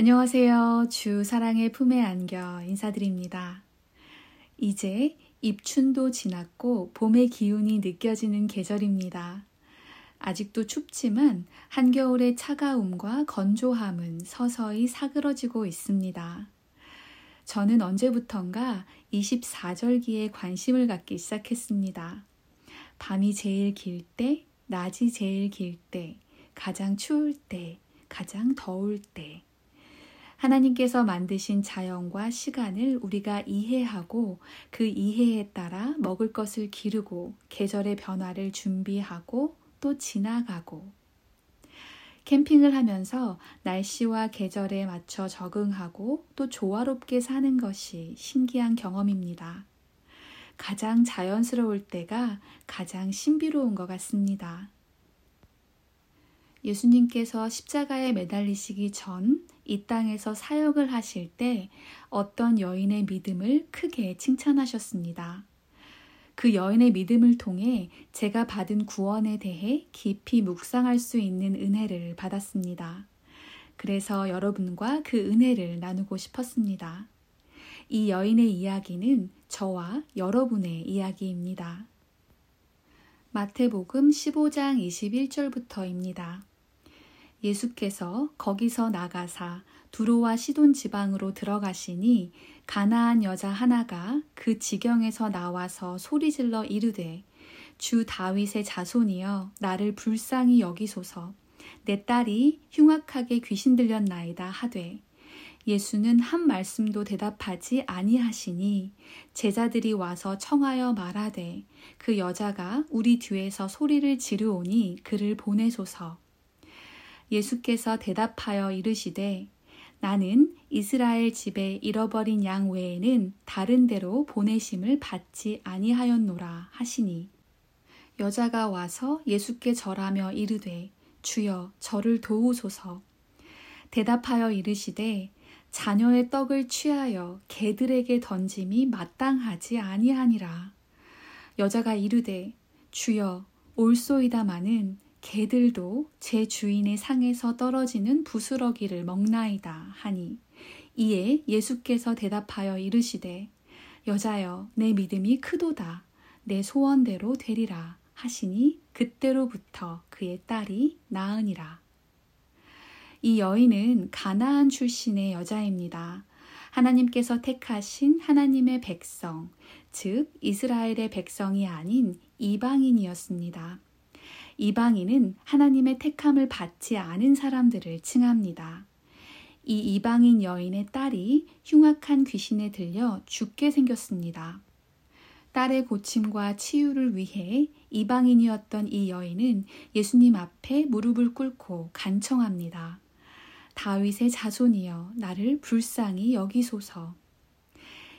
안녕하세요. 주 사랑의 품에 안겨 인사드립니다. 이제 입춘도 지났고 봄의 기운이 느껴지는 계절입니다. 아직도 춥지만 한겨울의 차가움과 건조함은 서서히 사그러지고 있습니다. 저는 언제부턴가 24절기에 관심을 갖기 시작했습니다. 밤이 제일 길 때, 낮이 제일 길 때, 가장 추울 때, 가장 더울 때, 하나님께서 만드신 자연과 시간을 우리가 이해하고 그 이해에 따라 먹을 것을 기르고 계절의 변화를 준비하고 또 지나가고 캠핑을 하면서 날씨와 계절에 맞춰 적응하고 또 조화롭게 사는 것이 신기한 경험입니다. 가장 자연스러울 때가 가장 신비로운 것 같습니다. 예수님께서 십자가에 매달리시기 전 이 땅에서 사역을 하실 때 어떤 여인의 믿음을 크게 칭찬하셨습니다. 그 여인의 믿음을 통해 제가 받은 구원에 대해 깊이 묵상할 수 있는 은혜를 받았습니다. 그래서 여러분과 그 은혜를 나누고 싶었습니다. 이 여인의 이야기는 저와 여러분의 이야기입니다. 마태복음 15장 21절부터입니다. 예수께서 거기서 나가사 두로와 시돈 지방으로 들어가시니 가나안 여자 하나가 그 지경에서 나와서 소리질러 이르되 주 다윗의 자손이여 나를 불쌍히 여기소서 내 딸이 흉악하게 귀신 들렸나이다 하되 예수는 한 말씀도 대답하지 아니하시니 제자들이 와서 청하여 말하되 그 여자가 우리 뒤에서 소리를 지르오니 그를 보내소서. 예수께서 대답하여 이르시되 나는 이스라엘 집에 잃어버린 양 외에는 다른 데로 보내심을 받지 아니하였노라 하시니. 여자가 와서 예수께 절하며 이르되 주여 저를 도우소서. 대답하여 이르시되 자녀의 떡을 취하여 개들에게 던짐이 마땅하지 아니하니라. 여자가 이르되 주여 올소이다마는 개들도 제 주인의 상에서 떨어지는 부스러기를 먹나이다 하니 이에 예수께서 대답하여 이르시되 여자여 내 믿음이 크도다. 내 소원대로 되리라 하시니 그때로부터 그의 딸이 나으니라 이 여인은 가나안 출신의 여자입니다. 하나님께서 택하신 하나님의 백성, 즉 이스라엘의 백성이 아닌 이방인이었습니다. 이방인은 하나님의 택함을 받지 않은 사람들을 칭합니다. 이 이방인 여인의 딸이 흉악한 귀신에 들려 죽게 생겼습니다. 딸의 고침과 치유를 위해 이방인이었던 이 여인은 예수님 앞에 무릎을 꿇고 간청합니다. 다윗의 자손이여 나를 불쌍히 여기소서.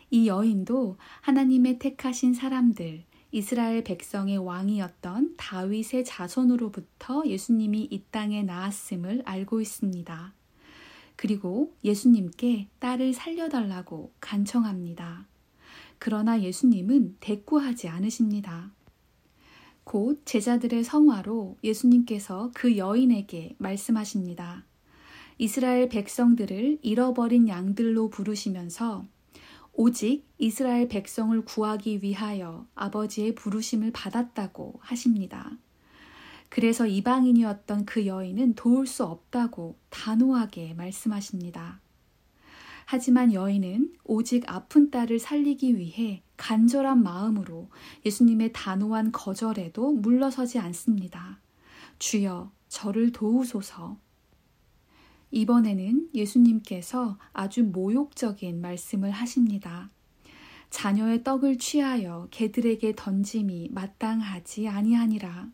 이 여인도 하나님의 택하신 사람들, 이스라엘 백성의 왕이었던 다윗의 자손으로부터 예수님이 이 땅에 나았음을 알고 있습니다. 그리고 예수님께 딸을 살려달라고 간청합니다. 그러나 예수님은 대꾸하지 않으십니다. 곧 제자들의 성화로 예수님께서 그 여인에게 말씀하십니다. 이스라엘 백성들을 잃어버린 양들로 부르시면서 오직 이스라엘 백성을 구하기 위하여 아버지의 부르심을 받았다고 하십니다. 그래서 이방인이었던 그 여인은 도울 수 없다고 단호하게 말씀하십니다. 하지만 여인은 오직 아픈 딸을 살리기 위해 간절한 마음으로 예수님의 단호한 거절에도 물러서지 않습니다. 주여, 저를 도우소서. 이번에는 예수님께서 아주 모욕적인 말씀을 하십니다. 자녀의 떡을 취하여 개들에게 던짐이 마땅하지 아니하니라.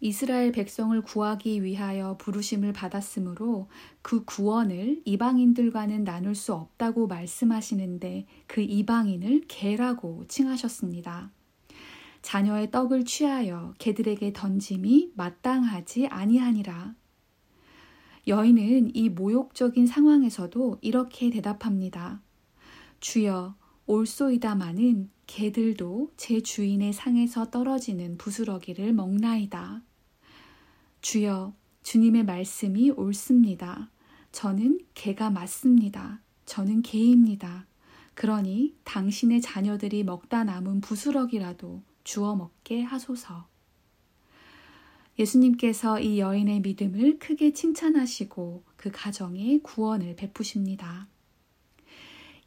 이스라엘 백성을 구하기 위하여 부르심을 받았으므로 그 구원을 이방인들과는 나눌 수 없다고 말씀하시는데 그 이방인을 개라고 칭하셨습니다. 자녀의 떡을 취하여 개들에게 던짐이 마땅하지 아니하니라. 여인은 이 모욕적인 상황에서도 이렇게 대답합니다. 주여, 올소이다마는 개들도 제 주인의 상에서 떨어지는 부스러기를 먹나이다. 주여, 주님의 말씀이 옳습니다. 저는 개가 맞습니다. 저는 개입니다. 그러니 당신의 자녀들이 먹다 남은 부스럭이라도 주워 먹게 하소서. 예수님께서 이 여인의 믿음을 크게 칭찬하시고 그 가정에 구원을 베푸십니다.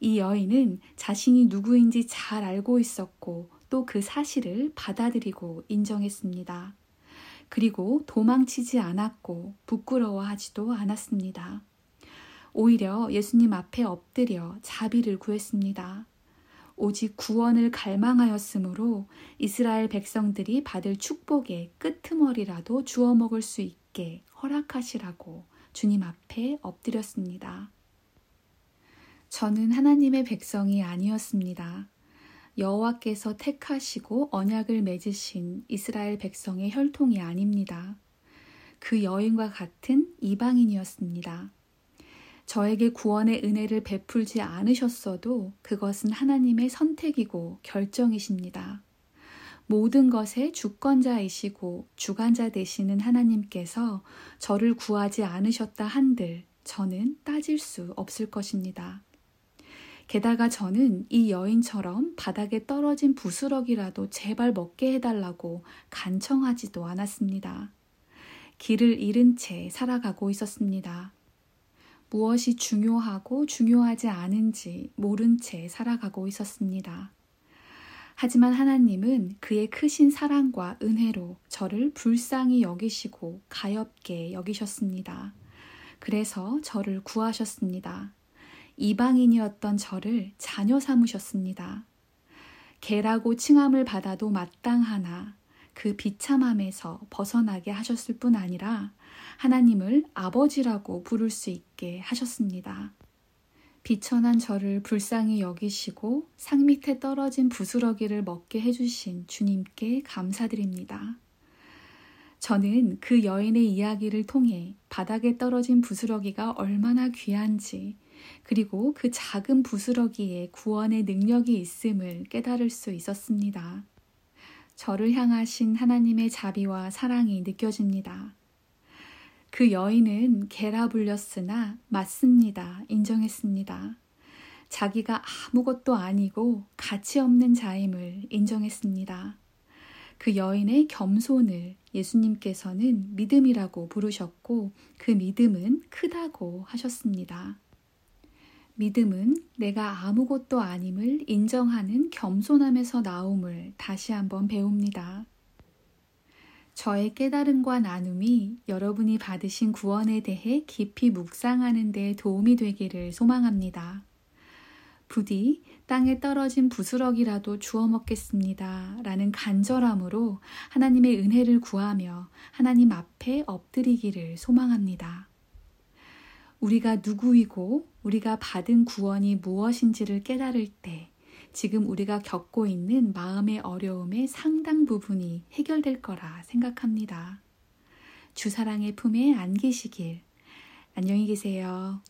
이 여인은 자신이 누구인지 잘 알고 있었고 또 그 사실을 받아들이고 인정했습니다. 그리고 도망치지 않았고 부끄러워하지도 않았습니다. 오히려 예수님 앞에 엎드려 자비를 구했습니다. 오직 구원을 갈망하였으므로 이스라엘 백성들이 받을 축복의 끄트머리라도 주워 먹을 수 있게 허락하시라고 주님 앞에 엎드렸습니다. 저는 하나님의 백성이 아니었습니다. 여호와께서 택하시고 언약을 맺으신 이스라엘 백성의 혈통이 아닙니다. 그 여인과 같은 이방인이었습니다. 저에게 구원의 은혜를 베풀지 않으셨어도 그것은 하나님의 선택이고 결정이십니다. 모든 것의 주권자이시고 주관자 되시는 하나님께서 저를 구하지 않으셨다 한들 저는 따질 수 없을 것입니다. 게다가 저는 이 여인처럼 바닥에 떨어진 부스럭이라도 제발 먹게 해달라고 간청하지도 않았습니다. 길을 잃은 채 살아가고 있었습니다. 무엇이 중요하고 중요하지 않은지 모른 채 살아가고 있었습니다. 하지만 하나님은 그의 크신 사랑과 은혜로 저를 불쌍히 여기시고 가엽게 여기셨습니다. 그래서 저를 구하셨습니다. 이방인이었던 저를 자녀 삼으셨습니다. 개라고 칭함을 받아도 마땅하나 그 비참함에서 벗어나게 하셨을 뿐 아니라 하나님을 아버지라고 부를 수 있게 하셨습니다. 비천한 저를 불쌍히 여기시고 상 밑에 떨어진 부스러기를 먹게 해주신 주님께 감사드립니다. 저는 그 여인의 이야기를 통해 바닥에 떨어진 부스러기가 얼마나 귀한지, 그리고 그 작은 부스러기에 구원의 능력이 있음을 깨달을 수 있었습니다. 저를 향하신 하나님의 자비와 사랑이 느껴집니다. 그 여인은 개라 불렸으나 맞습니다. 인정했습니다. 자기가 아무것도 아니고 가치 없는 자임을 인정했습니다. 그 여인의 겸손을 예수님께서는 믿음이라고 부르셨고 그 믿음은 크다고 하셨습니다. 믿음은 내가 아무것도 아님을 인정하는 겸손함에서 나옴을 다시 한번 배웁니다. 저의 깨달음과 나눔이 여러분이 받으신 구원에 대해 깊이 묵상하는 데 도움이 되기를 소망합니다. 부디 땅에 떨어진 부스럭이라도 주워 먹겠습니다. 라는 간절함으로 하나님의 은혜를 구하며 하나님 앞에 엎드리기를 소망합니다. 우리가 누구이고 우리가 받은 구원이 무엇인지를 깨달을 때 지금 우리가 겪고 있는 마음의 어려움의 상당 부분이 해결될 거라 생각합니다. 주사랑의 품에 안기시길. 안녕히 계세요.